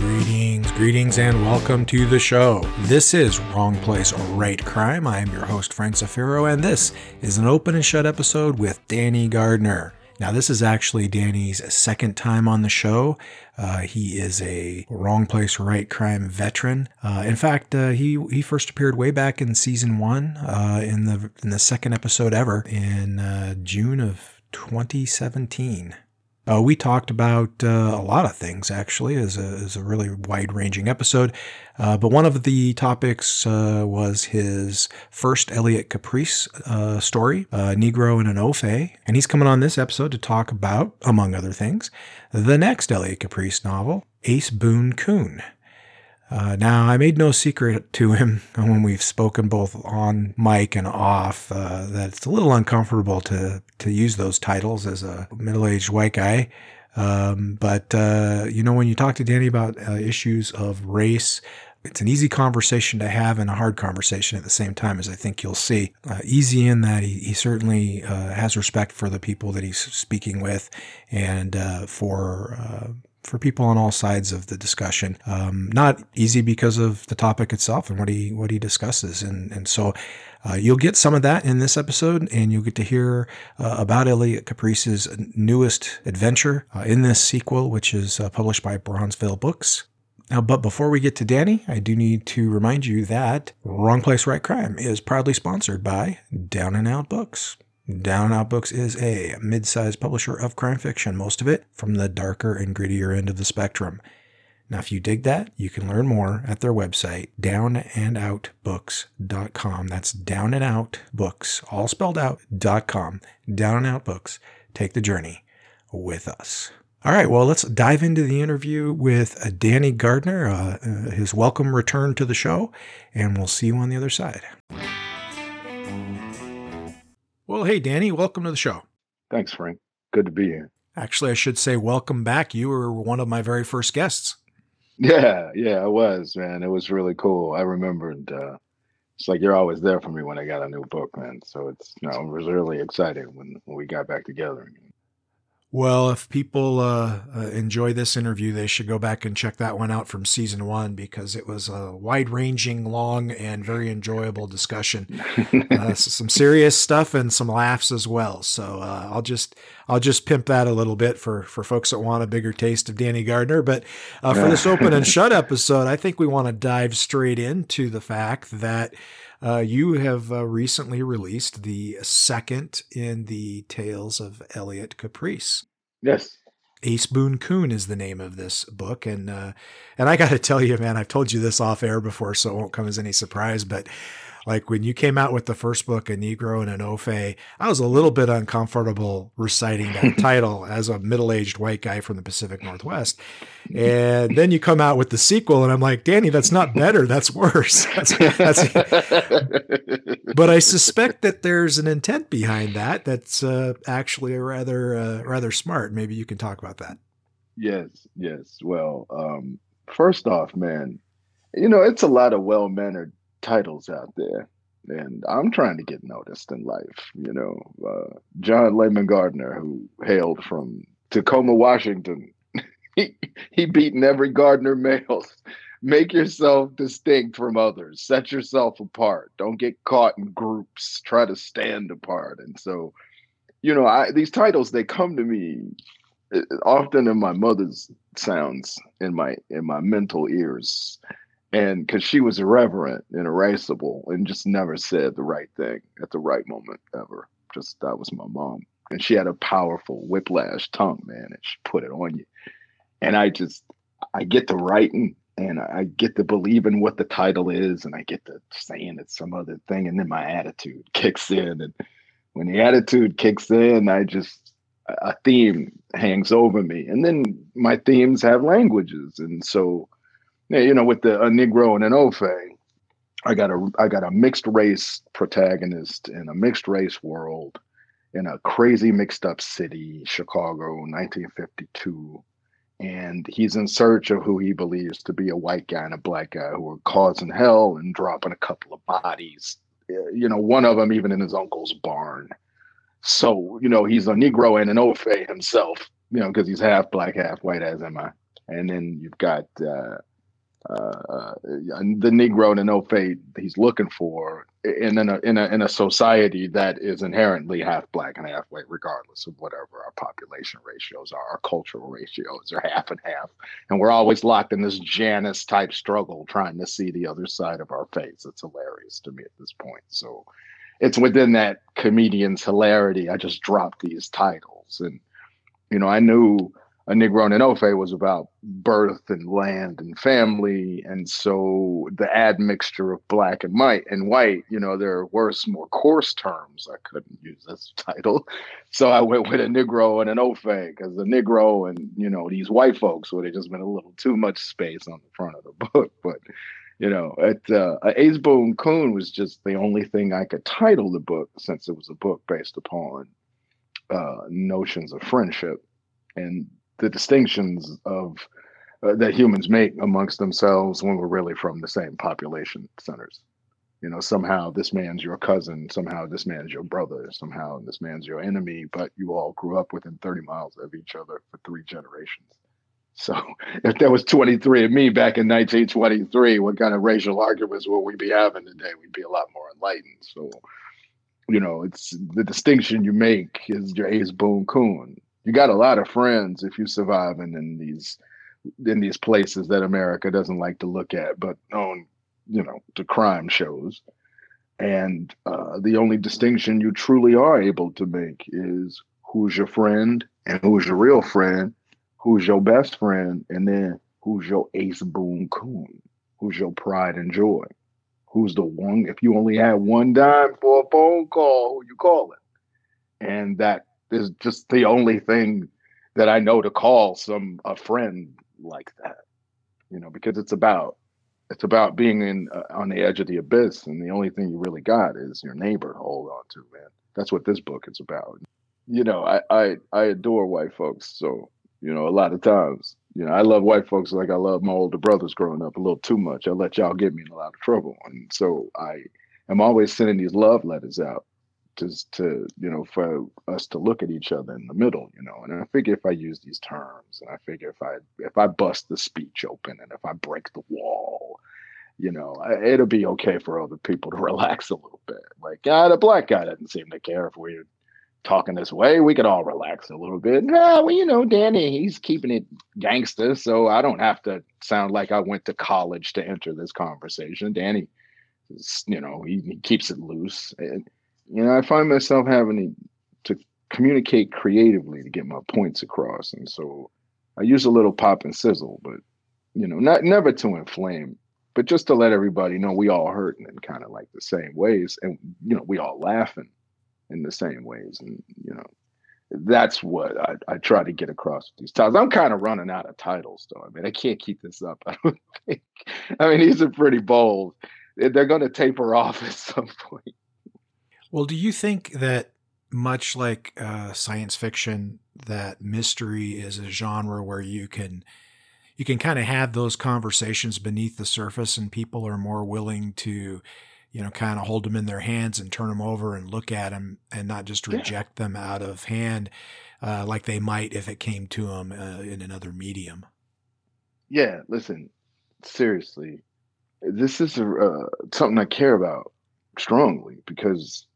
Greetings, greetings, and welcome to the show. This is Wrong Place, Right Crime. I am your host, Frank Zafiro, and this is an open and shut episode with Danny Gardner. Now, this is actually Danny's second time on the show. Uh, he is a wrong place, right crime veteran. Uh, in fact, uh, he he first appeared way back in season one, uh, in the in the second episode ever in uh, June of 2017. Uh, we talked about uh, a lot of things, actually, as a, as a really wide ranging episode. Uh, but one of the topics uh, was his first Elliot Caprice uh, story, uh, Negro and an Ofay. And he's coming on this episode to talk about, among other things, the next Elliot Caprice novel, Ace Boon Coon. Uh, now, I made no secret to him when we've spoken both on mic and off uh, that it's a little uncomfortable to to use those titles as a middle aged white guy. Um, but uh, you know, when you talk to Danny about uh, issues of race, it's an easy conversation to have and a hard conversation at the same time, as I think you'll see. Uh, easy in that he, he certainly uh, has respect for the people that he's speaking with and for for people on all sides of the discussion. Um, not easy because of the topic itself and what he what he discusses, and and so uh, you'll get some of that in this episode, and you'll get to hear uh, about Elliot Caprice's newest adventure uh, in this sequel, which is uh, published by Bronzeville Books. Now, but before we get to Danny, I do need to remind you that Wrong Place, Right Crime is proudly sponsored by Down and Out Books. Down Out Books is a mid sized publisher of crime fiction, most of it from the darker and grittier end of the spectrum. Now, if you dig that, you can learn more at their website, downandoutbooks.com. That's down and out books, all spelled out, dot com. Down and Out Books. Take the journey with us. All right, well, let's dive into the interview with uh, Danny Gardner, uh, uh, his welcome return to the show, and we'll see you on the other side. Well, hey, Danny, welcome to the show. Thanks, Frank. Good to be here. Actually, I should say welcome back. You were one of my very first guests. Yeah, yeah, I was, man. It was really cool. I remembered. Uh, it's like you're always there for me when I got a new book, man. So it's, you know, it was really exciting when, when we got back together. Well, if people uh, uh, enjoy this interview, they should go back and check that one out from season one because it was a wide ranging, long, and very enjoyable discussion. uh, some serious stuff and some laughs as well. So uh, I'll just I'll just pimp that a little bit for for folks that want a bigger taste of Danny Gardner. But uh, for this open and shut episode, I think we want to dive straight into the fact that. Uh, you have uh, recently released the second in the Tales of Elliot Caprice. Yes. Ace Boon Coon is the name of this book, and uh, and I got to tell you, man, I've told you this off air before, so it won't come as any surprise. But like when you came out with the first book, A Negro and an Ofay, I was a little bit uncomfortable reciting that title as a middle aged white guy from the Pacific Northwest. And then you come out with the sequel, and I'm like, Danny, that's not better. That's worse. That's, that's... but I suspect that there's an intent behind that that's uh, actually rather, uh, rather smart. Maybe you can talk about that. Yes, yes. Well, um, first off, man, you know, it's a lot of well mannered titles out there and I'm trying to get noticed in life. You know, uh, John Layman Gardner, who hailed from Tacoma, Washington, he he beaten every Gardner males. Make yourself distinct from others. Set yourself apart. Don't get caught in groups. Try to stand apart. And so, you know, I, these titles they come to me uh, often in my mother's sounds in my in my mental ears and because she was irreverent and irascible and just never said the right thing at the right moment ever. Just that was my mom, and she had a powerful whiplash tongue, man, and she put it on you. And I just, I get to writing and I get to believing what the title is, and I get to saying it's some other thing, and then my attitude kicks in, and when the attitude kicks in, I just a theme hangs over me, and then my themes have languages, and so you know, with the a Negro and an Ofay, I got a I got a mixed race protagonist in a mixed race world in a crazy mixed up city, Chicago, 1952. And he's in search of who he believes to be a white guy and a black guy who are causing hell and dropping a couple of bodies. You know, one of them even in his uncle's barn. So, you know, he's a Negro and an Ofay himself, you know, because he's half black, half white, as am I and then you've got uh, uh, uh, the Negro in no fate he's looking for in, in a in a in a society that is inherently half black and half white, regardless of whatever our population ratios are, our cultural ratios are half and half, and we're always locked in this Janus type struggle, trying to see the other side of our face. It's hilarious to me at this point. So, it's within that comedian's hilarity. I just dropped these titles, and you know, I knew a Negro in Ofay was about birth and land and family. And so the admixture of black and white and white, you know, there are worse, more coarse terms. I couldn't use this title. So I went with a Negro and an Ofay because the Negro and, you know, these white folks would have just been a little too much space on the front of the book. But, you know, at uh, Ace Coon was just the only thing I could title the book since it was a book based upon uh, notions of friendship. And the distinctions of uh, that humans make amongst themselves when we're really from the same population centers. You know, somehow this man's your cousin, somehow this man's your brother, somehow this man's your enemy, but you all grew up within 30 miles of each other for three generations. So if there was 23 of me back in 1923, what kind of racial arguments would we be having today? We'd be a lot more enlightened. So, you know, it's the distinction you make is your Ace Boon Coon you got a lot of friends if you're surviving in these in these places that America doesn't like to look at, but on you know the crime shows. And uh, the only distinction you truly are able to make is who's your friend and who's your real friend, who's your best friend, and then who's your ace boon coon, who's your pride and joy, who's the one. If you only had one dime for a phone call, who you calling? And that is just the only thing that I know to call some a friend like that. You know, because it's about it's about being in uh, on the edge of the abyss, and the only thing you really got is your neighbor to hold on to, man. That's what this book is about. You know, I I I adore white folks, so you know, a lot of times, you know, I love white folks like I love my older brothers growing up a little too much. I let y'all get me in a lot of trouble, and so I am always sending these love letters out just to you know for us to look at each other in the middle you know? And i figure if i use these terms and i figure if i if i bust the speech open and if i break the wall you know it'll be okay for other people to relax a little bit. Like ah the black guy doesn't seem to care if we're talking this way. We could all relax a little bit. Nah, well you know danny he's keeping it gangster so i don't have to sound like i went to college to enter this conversation. Danny you know he, he keeps it loose and, you know, I find myself having to, communicate creatively to get my points across, and so I use a little pop and sizzle, but you know, not never to inflame, but just to let everybody know we all hurting in kind of like the same ways, and you know, we all laughing in the same ways, and you know, that's what I, I try to get across with these titles. I'm kind of running out of titles, though. I mean, I can't keep this up. I don't think. I mean, these are pretty bold. They're going to taper off at some point. Well, do you think that much like uh, science fiction, that mystery is a genre where you can you can kind of have those conversations beneath the surface, and people are more willing to, you know, kind of hold them in their hands and turn them over and look at them, and not just reject yeah. them out of hand, uh, like they might if it came to them uh, in another medium. Yeah, listen, seriously, this is a, uh, something I care about strongly because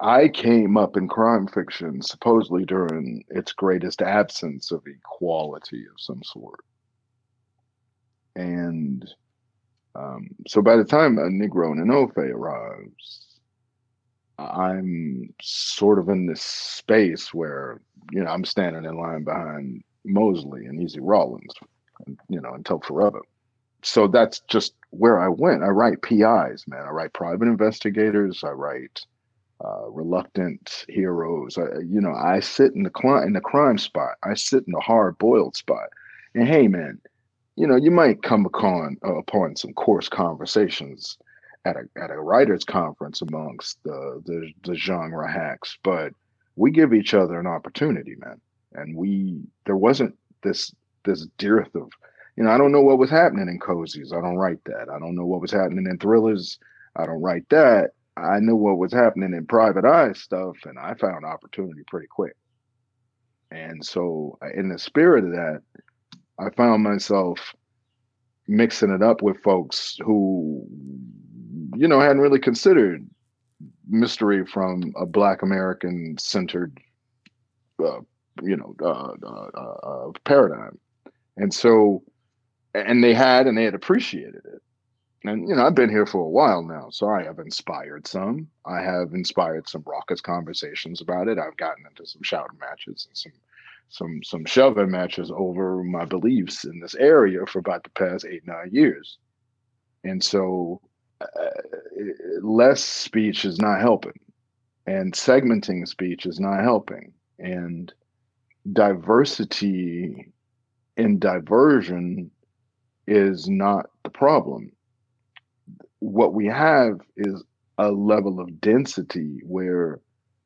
I came up in crime fiction supposedly during its greatest absence of equality of some sort. And um, so by the time a Negro in Ofay arrives, I'm sort of in this space where, you know, I'm standing in line behind Mosley and Easy Rawlins, you know, until forever. So that's just where I went. I write PIs, man. I write private investigators. I write uh, reluctant heroes. I, you know, I sit in the crime in the crime spot. I sit in the hard boiled spot. And hey, man, you know, you might come upon uh, upon some coarse conversations at a at a writers' conference amongst the, the the genre hacks, but we give each other an opportunity, man. And we there wasn't this this dearth of you know, I don't know what was happening in cozies. I don't write that. I don't know what was happening in thrillers. I don't write that. I knew what was happening in private eye stuff, and I found opportunity pretty quick. And so, uh, in the spirit of that, I found myself mixing it up with folks who, you know, hadn't really considered mystery from a Black American centered, uh, you know, uh, uh, uh, paradigm. And so, and they had and they had appreciated it. And, you know, I've been here for a while now, so I have inspired some. I have inspired some raucous conversations about it. I've gotten into some shouting matches and some some some shoving matches over my beliefs in this area for about the past eight nine years, and so uh, less speech is not helping, and segmenting speech is not helping, and diversity and diversion is not the problem. What we have is a level of density where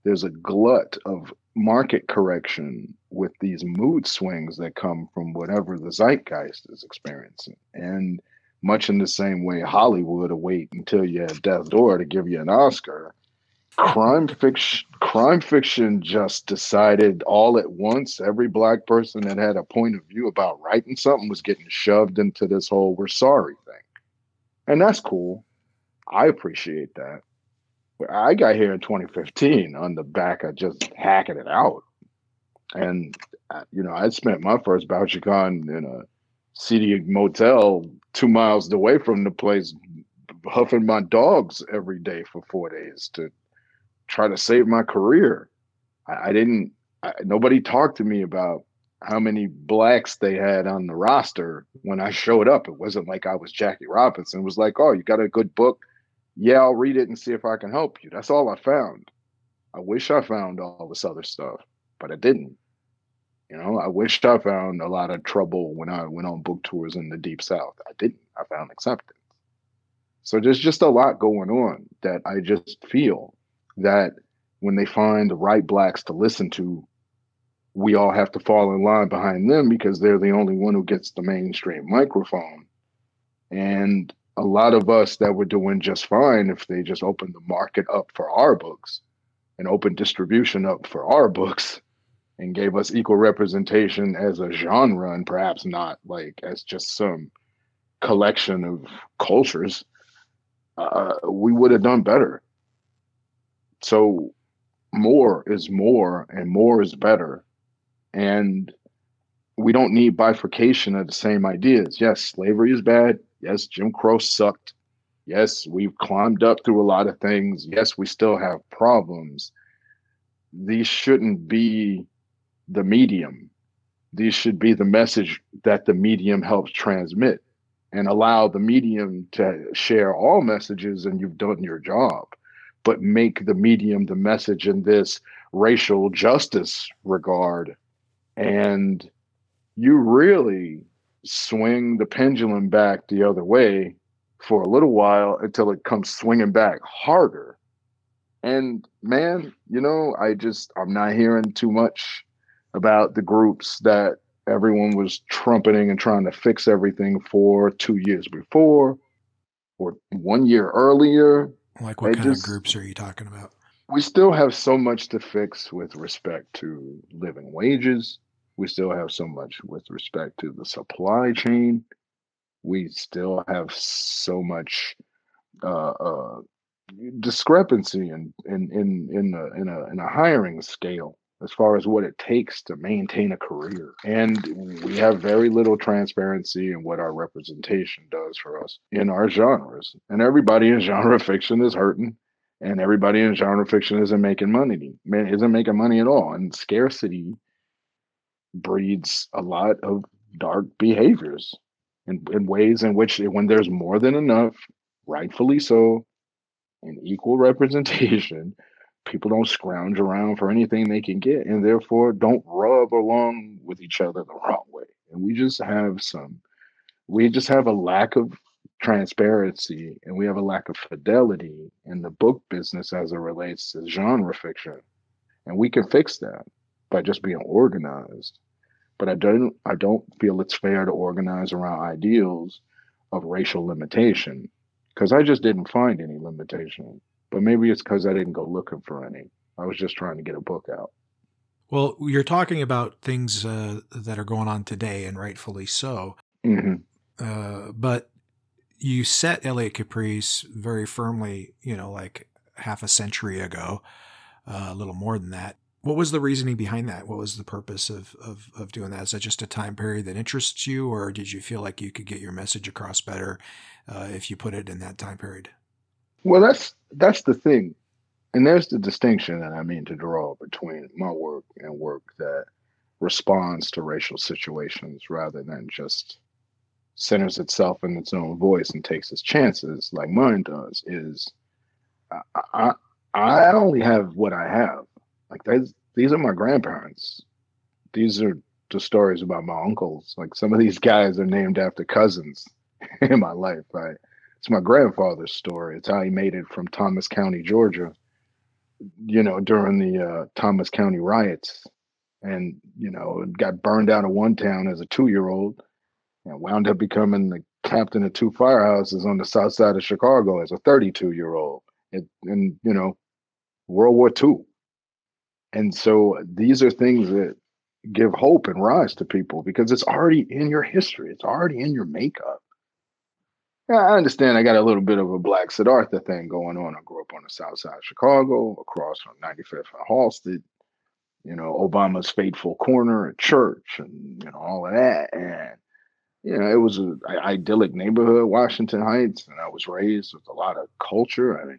there's a glut of market correction with these mood swings that come from whatever the zeitgeist is experiencing. And much in the same way Hollywood will wait until you have death door to give you an Oscar. Crime fiction crime fiction just decided all at once every black person that had a point of view about writing something was getting shoved into this whole we're sorry thing. And that's cool. I appreciate that. I got here in 2015 on the back of just hacking it out. And, uh, you know, I spent my first BoucherCon in a city motel two miles away from the place, huffing my dogs every day for four days to try to save my career. I, I didn't, I, nobody talked to me about how many blacks they had on the roster when I showed up. It wasn't like I was Jackie Robinson. It was like, oh, you got a good book? Yeah, I'll read it and see if I can help you. That's all I found. I wish I found all this other stuff, but I didn't. You know, I wished I found a lot of trouble when I went on book tours in the deep south. I didn't. I found acceptance. So there's just a lot going on that I just feel that when they find the right blacks to listen to, we all have to fall in line behind them because they're the only one who gets the mainstream microphone. And a lot of us that were doing just fine if they just opened the market up for our books and opened distribution up for our books and gave us equal representation as a genre and perhaps not like as just some collection of cultures uh, we would have done better. So more is more and more is better. And we don't need bifurcation of the same ideas. Yes slavery is bad Yes, Jim Crow sucked. Yes, we've climbed up through a lot of things. Yes, we still have problems. These shouldn't be the medium. These should be the message that the medium helps transmit and allow the medium to share all messages and you've done your job. But make the medium the message in this racial justice regard. And you really swing the pendulum back the other way for a little while until it comes swinging back harder. And man, you know, I just, I'm not hearing too much about the groups that everyone was trumpeting and trying to fix everything for two years before or one year earlier. Like what kind just, of groups are you talking about? We still have so much to fix with respect to living wages, we still have so much with respect to the supply chain. We still have so much uh, uh, discrepancy in in in in a, in a in a hiring scale as far as what it takes to maintain a career. And we have very little transparency in what our representation does for us in our genres. And everybody in genre fiction is hurting. And everybody in genre fiction isn't making money, isn't making money at all. And scarcity breeds a lot of dark behaviors in, in ways in which when there's more than enough, rightfully so, and equal representation, people don't scrounge around for anything they can get and therefore don't rub along with each other the wrong way. And we just have some, we just have a lack of transparency and we have a lack of fidelity in the book business as it relates to genre fiction. And we can fix that by just being organized. But I don't I don't feel it's fair to organize around ideals of racial limitation because I just didn't find any limitation. But maybe it's because I didn't go looking for any. I was just trying to get a book out. Well, you're talking about things uh, that are going on today, and rightfully so. Mm-hmm. Uh, but you set Elliot Caprice very firmly, you know, like half a century ago, uh, a little more than that. What was the reasoning behind that? What was the purpose of, of, of doing that? Is that just a time period that interests you, or did you feel like you could get your message across better uh, if you put it in that time period? Well, that's that's the thing, and there's the distinction that I mean to draw between my work and work that responds to racial situations rather than just centers itself in its own voice and takes its chances like mine does. Is I I, I only have what I have. Like these these are my grandparents. These are the stories about my uncles. Like some of these guys are named after cousins in my life. I it's my grandfather's story. It's how he made it from Thomas County, Georgia, you know, during the uh, Thomas County riots. And, you know, got burned out of one town as a two year old and wound up becoming the captain of two firehouses on the south side of Chicago as a 32 year old. And, and, you know, World War II. And so these are things that give hope and rise to people because it's already in your history, it's already in your makeup. Yeah, I understand. I got a little bit of a Black Siddhartha thing going on. I grew up on the south side of Chicago, across from 95th and Halsted, you know, Obama's fateful corner at church and, you know, all of that. And, you know, it was an idyllic neighborhood, Washington Heights, and I was raised with a lot of culture. I mean,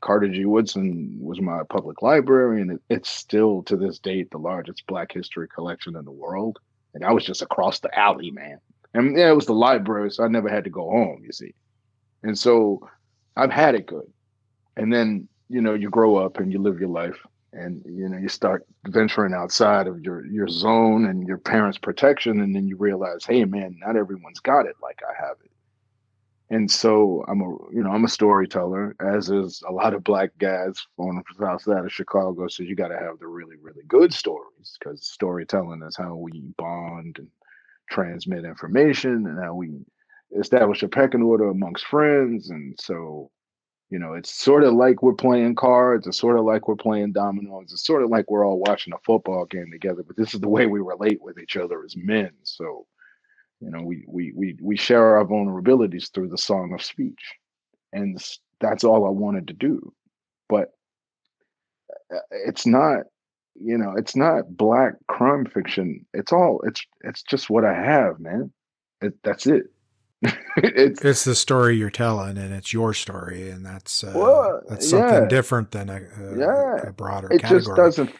Carter G. Woodson was my public library, and it, it's still to this date the largest Black history collection in the world. And I was just across the alley, man. And yeah, it was the library, so I never had to go home, you see. And so I've had it good. And then, you know, you grow up and you live your life and you know, you start venturing outside of your your zone and your parents' protection, and then you realize, hey man, not everyone's got it like I have it. And so I'm a you know, I'm a storyteller, as is a lot of black guys on the south side of Chicago. So you gotta have the really, really good stories because storytelling is how we bond and transmit information and how we establish a pecking order amongst friends. And so, you know, it's sort of like we're playing cards, it's sort of like we're playing dominoes, it's sort of like we're all watching a football game together, but this is the way we relate with each other as men. So, you know, we we we we share our vulnerabilities through the song of speech. And that's all I wanted to do. But uh, it's not you know, it's not black crime fiction. It's all it's it's just what I have, man. It, that's it. it's it's the story you're telling, and it's your story, and that's uh, well, that's something yeah. different than a, a, yeah. a broader. It category. just doesn't.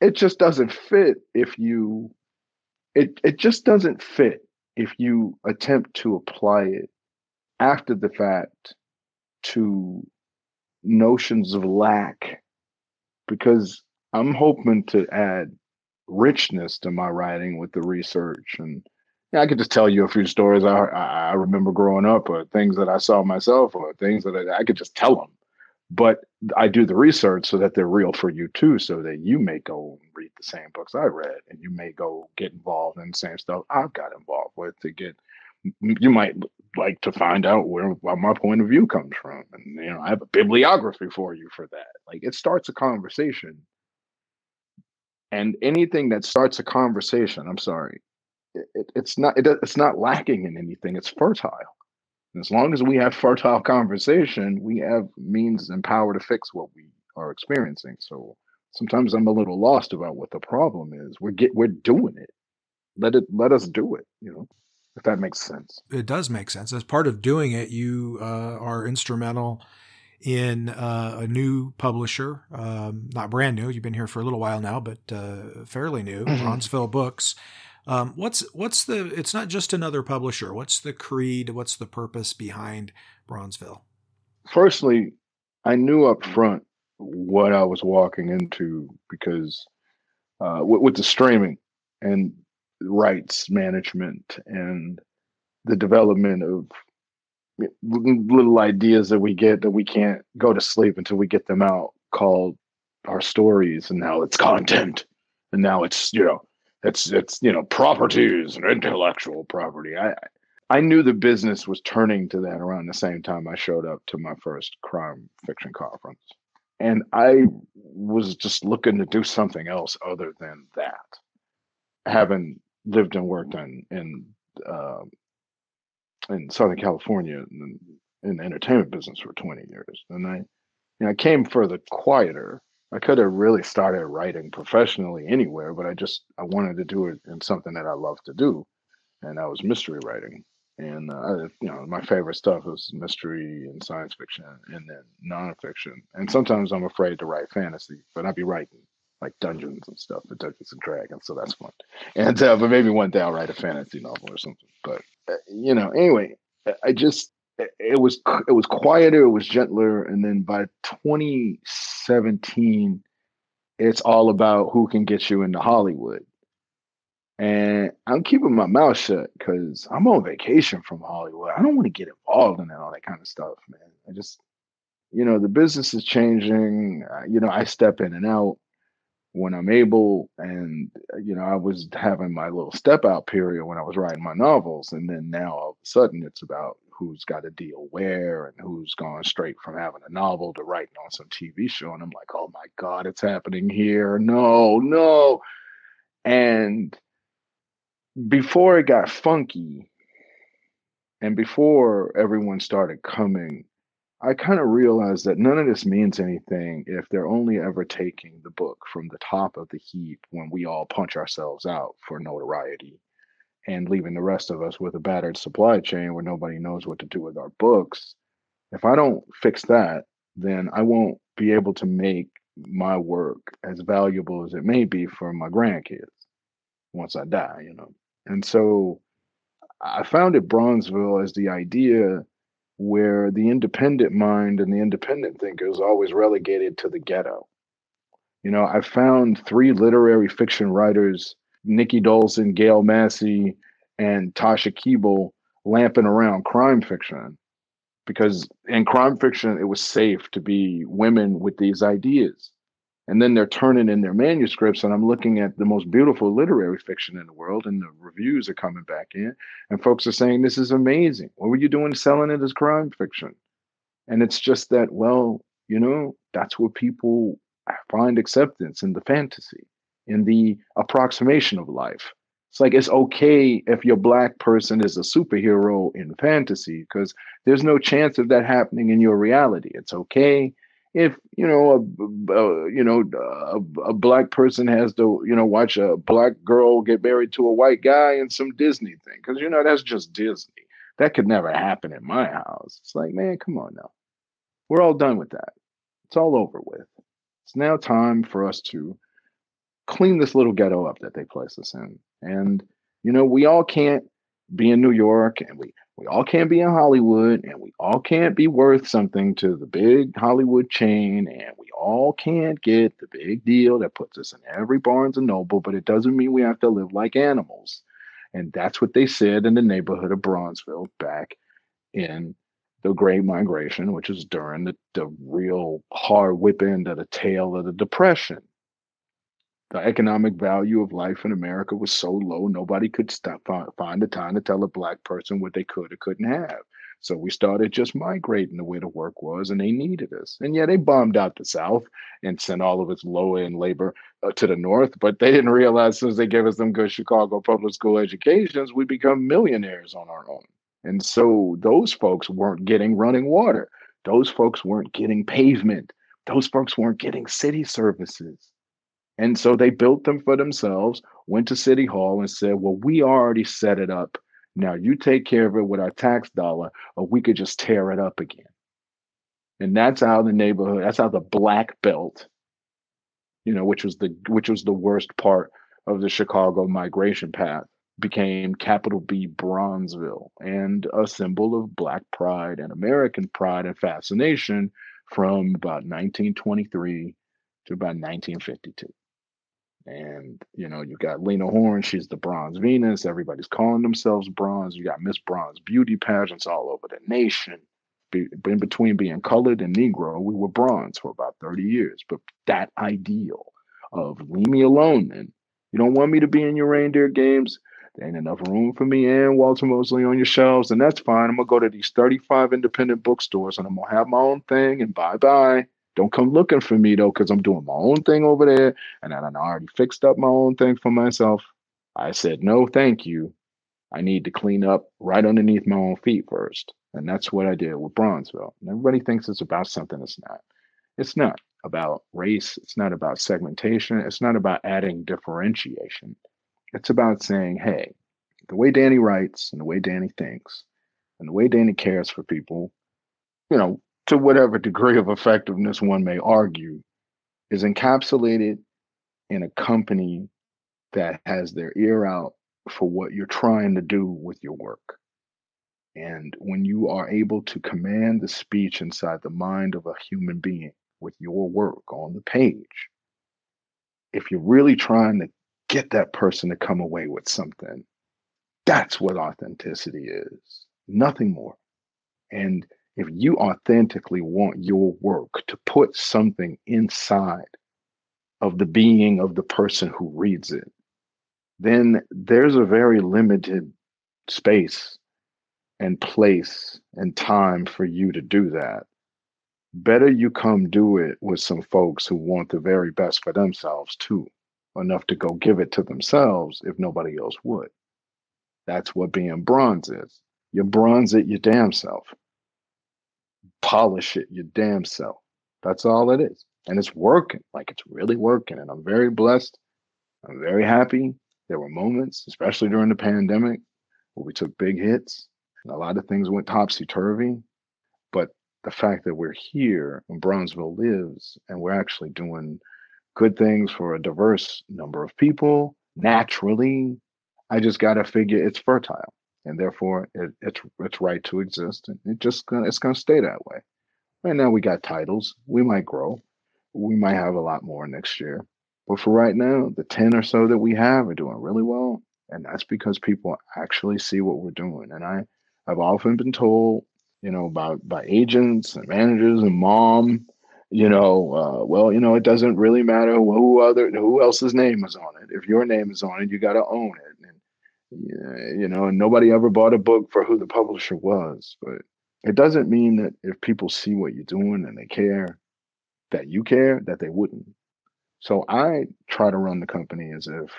It just doesn't fit if you. It it just doesn't fit if you attempt to apply it after the fact to notions of lack, because I'm hoping to add richness to my writing with the research and yeah, I could just tell you a few stories I, I remember growing up, or things that I saw myself, or things that I, I could just tell them. But I do the research so that they're real for you too, so that you may go and read the same books I read, and you may go get involved in the same stuff I've got involved with to get. You might like to find out where, where my point of view comes from, and you know I have a bibliography for you for that. Like it starts a conversation. And anything that starts a conversation i'm sorry it, it's not it, it's not lacking in anything it's fertile. And as long as we have fertile conversation we have means and power to fix what we are experiencing. So sometimes i'm a little lost about what the problem is. We're get we're doing it let it let us do it you know if that makes sense it does make sense as part of doing it you uh, are instrumental in uh, a new publisher, um, not brand new. You've been here for a little while now, but uh, fairly new, mm-hmm. Bronzeville Books. Um, what's what's the? It's not just another publisher. What's the creed? What's the purpose behind Bronzeville? Firstly, I knew up front what I was walking into because uh, with, with the streaming and rights management and the development of little ideas that we get that we can't go to sleep until we get them out called our stories and now it's content. And now it's you know it's it's you know properties and intellectual property. I i knew the business was turning to that around the same time i showed up to my first crime fiction conference. And I was just looking to do something else other than that. Having lived and worked in in uh, in Southern California in, in, the entertainment business for 20 years, and I, you know, I came for the quieter. I could have really started writing professionally anywhere, but I just I wanted to do it in something that I love to do, and that was mystery writing. And uh, you know my favorite stuff is mystery and science fiction and then nonfiction. And sometimes i'm afraid to write fantasy but i'd be writing like dungeons and stuff the dungeons and dragons so that's fun and uh, but maybe one day i'll write a fantasy novel or something but uh, you know anyway i just it was it was quieter it was gentler and then by 2017 it's all about who can get you into hollywood and I'm keeping my mouth shut because I'm on vacation from Hollywood. I don't want to get involved in all that kind of stuff, man. I just, you know, the business is changing. Uh, you know, I step in and out when I'm able. And, uh, you know, I was having my little step out period when I was writing my novels. And then now all of a sudden it's about who's got a deal where and who's gone straight from having a novel to writing on some TV show. And I'm like, oh my God, it's happening here. No, no. And, before it got funky and before everyone started coming, I kind of realized that none of this means anything if they're only ever taking the book from the top of the heap when we all punch ourselves out for notoriety and leaving the rest of us with a battered supply chain where nobody knows what to do with our books. If I don't fix that, then I won't be able to make my work as valuable as it may be for my grandkids once I die, you know. And so I founded Bronzeville as the idea where the independent mind and the independent thinker is always relegated to the ghetto. You know, I found three literary fiction writers, Nikki Dolson, Gail Massey, and Tasha Keeble, lamping around crime fiction because in crime fiction, it was safe to be women with these ideas and then they're turning in their manuscripts and i'm looking at the most beautiful literary fiction in the world and the reviews are coming back in and folks are saying this is amazing. What were you doing selling it as crime fiction? And it's just that well you know that's where people find acceptance in the fantasy in the approximation of life. It's like it's okay if your black person is a superhero in fantasy because there's no chance of that happening in your reality. It's okay if you know a, a uh, you know a, uh, a, black person has to you know watch a black girl get married to a white guy in some Disney thing because you know that's just Disney. That could never happen in my house. It's like, man, come on now. We're all done with that. It's all over with. It's now time for us to clean this little ghetto up that they place us in. And you know, we all can't be in New York and we we all can't be in Hollywood and we all can't be worth something to the big Hollywood chain and we all can't get the big deal that puts us in every Barnes and Noble, but it doesn't mean we have to live like animals. And that's what they said in the neighborhood of Bronzeville back in the Great Migration, which is during the, the real hard whip end of the tail of the Depression the economic value of life in America was so low, nobody could stop, find the time to tell a black person what they could or couldn't have. So we started just migrating the way the work was, and they needed us. And yeah, they bombed out the South and sent all of its low end labor uh, to the North, but they didn't realize as they gave us them good Chicago public school educations, we become millionaires on our own. And so those folks weren't getting running water. Those folks weren't getting pavement. Those folks weren't getting city services. And so they built them for themselves, went to City Hall and said, Well, we already set it up. Now you take care of it with our tax dollar, or we could just tear it up again. And that's how the neighborhood, that's how the black belt, you know, which was the which was the worst part of the Chicago migration path, became capital B Bronzeville and a symbol of black pride and American pride and fascination from about 1923 to about 1952. And you know, you got Lena Horne, she's the Bronze Venus. Everybody's calling themselves bronze. You got Miss Bronze beauty pageants all over the nation. Be, in between being colored and Negro, we were bronze for about 30 years. But that ideal of leave me alone, and you don't want me to be in your reindeer games. There ain't enough room for me and Walter Mosley on your shelves, and that's fine. I'm gonna go to these 35 independent bookstores and I'm gonna have my own thing and bye bye. Don't come looking for me though, because I'm doing my own thing over there, and I already fixed up my own thing for myself. I said no, thank you. I need to clean up right underneath my own feet first, and that's what I did with Bronzeville. And everybody thinks it's about something it's not. It's not about race. It's not about segmentation. It's not about adding differentiation. It's about saying, hey, the way Danny writes and the way Danny thinks and the way Danny cares for people, you know, to whatever degree of effectiveness one may argue, is encapsulated in a company that has their ear out for what you're trying to do with your work. And when you are able to command the speech inside the mind of a human being with your work on the page, if you're really trying to get that person to come away with something, that's what authenticity is, nothing more. And if you authentically want your work to put something inside of the being of the person who reads it, then there's a very limited space and place and time for you to do that. Better you come do it with some folks who want the very best for themselves too, enough to go give it to themselves if nobody else would. That's what being bronze is. You bronze it your damn self. Polish it your damn self. That's all it is. And it's working. Like it's really working. And I'm very blessed. I'm very happy. There were moments, especially during the pandemic, where we took big hits and a lot of things went topsy turvy. But the fact that we're here and Bronzeville lives and we're actually doing good things for a diverse number of people naturally, I just got to figure it's fertile and therefore it, it's it's right to exist and it just gonna, it's going to stay that way. Right now we got titles. We might grow. We might have a lot more next year. But for right now, the 10 or so that we have are doing really well. And that's because people actually see what we're doing. And I, I've often been told, you know, about by agents and managers and mom, you know, uh, well, you know, it doesn't really matter who other who else's name is on it. If your name is on it, you got to own it. You know, and nobody ever bought a book for who the publisher was. But it doesn't mean that if people see what you're doing and they care, that you care, that they wouldn't. So I try to run the company as if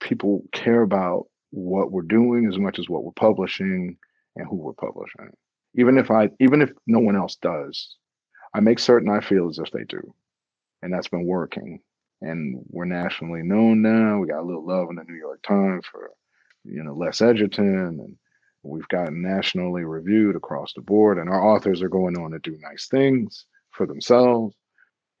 people care about what we're doing as much as what we're publishing and who we're publishing. Even if I even if no one else does, I make certain I feel as if they do. And that's been working. And we're nationally known now. We got a little love in the New York Times for, you know, Les Edgerton and we've gotten nationally reviewed across the board and our authors are going on to do nice things for themselves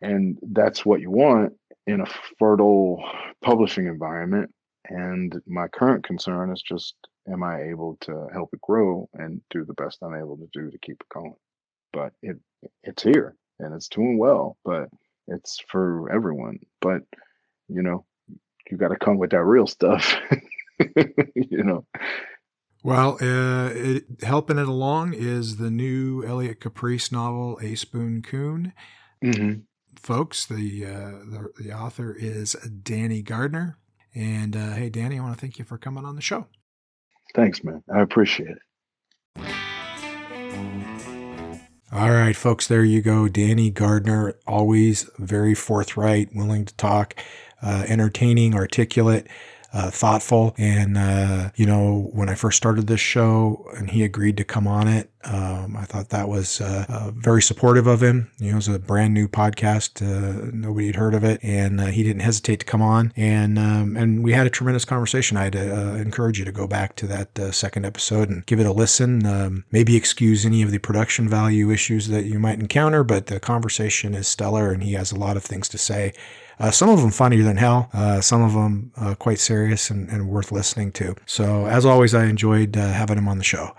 and that's what you want in a fertile publishing environment. And my current concern is just, am I able to help it grow and do the best I'm able to do to keep it going? But it it's here and it's doing well, but it's for everyone. But you know, you got to come with that real stuff. you know. Well, uh, it, helping it along is the new Elliot Caprice novel, Ace Boon Coon. Mm-hmm folks. The, uh, the, the author is Danny Gardner. And uh, hey, Danny, I want to thank you for coming on the show. Thanks, man. I appreciate it. All right, folks, there you go. Danny Gardner, always very forthright, willing to talk, uh, entertaining, articulate uh, thoughtful. And, uh, you know, when I first started this show and he agreed to come on it, um, I thought that was uh, uh very supportive of him. You know, it was a brand new podcast. Uh, nobody had heard of it. And uh, he didn't hesitate to come on. And, um, and we had a tremendous conversation. I had to encourage you to go back to that second episode and give it a listen. Um, maybe excuse any of the production value issues that you might encounter, but the conversation is stellar and he has a lot of things to say. Uh, some of them funnier than hell. Uh, some of them uh, quite serious and, and, worth listening to. So as always, I enjoyed uh, having him on the show.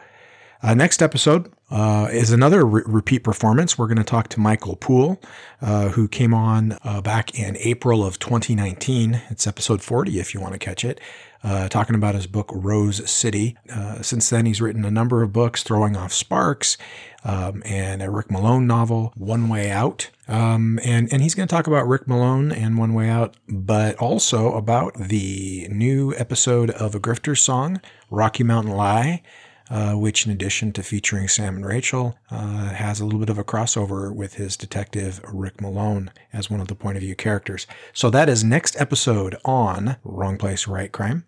Uh, next episode uh, is another re- repeat performance. We're going to talk to Michael Pool, uh, who came on uh, back in April of 2019. It's episode 40 if you want to catch it, uh, talking about his book Rose City. Uh, since then, he's written a number of books, Throwing Off Sparks, um, and a Rick Malone novel, One Way Out. Um, and, and he's going to talk about Rick Malone and One Way Out, but also about the new episode of A Grifter's Song, Rocky Mountain Lie uh, which, in addition to featuring Sam and Rachel, uh, has a little bit of a crossover with his detective Rick Malone as one of the point of view characters. So that is next episode on Wrong Place, Right Crime.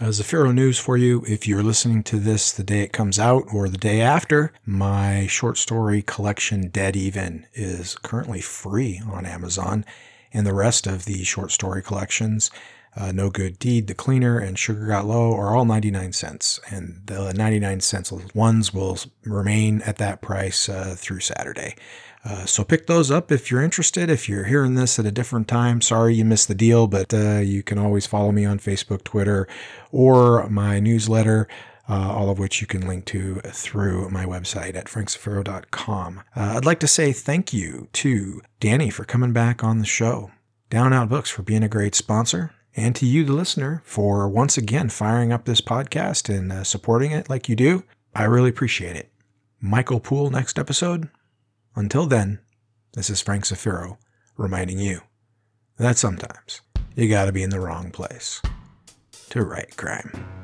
As a Zafiro news for you, if you're listening to this the day it comes out or the day after, my short story collection Dead Even is currently free on Amazon, and the rest of the short story collections uh, No Good Deed, The Cleaner, and Sugar Got Low are all 99 cents. And the 99 cents ones will remain at that price uh, through Saturday. Uh, so pick those up if you're interested. If you're hearing this at a different time, sorry you missed the deal, but uh, you can always follow me on Facebook, Twitter, or my newsletter. Uh, all of which you can link to through my website at frankzafiro.com. Uh, I'd like to say thank you to Danny for coming back on the show, Down Out Books for being a great sponsor, and to you, the listener, for once again firing up this podcast and uh, supporting it like you do. I really appreciate it. Michael Pool next episode. Until then, this is Frank Zafiro reminding you that sometimes you gotta be in the wrong place to write crime.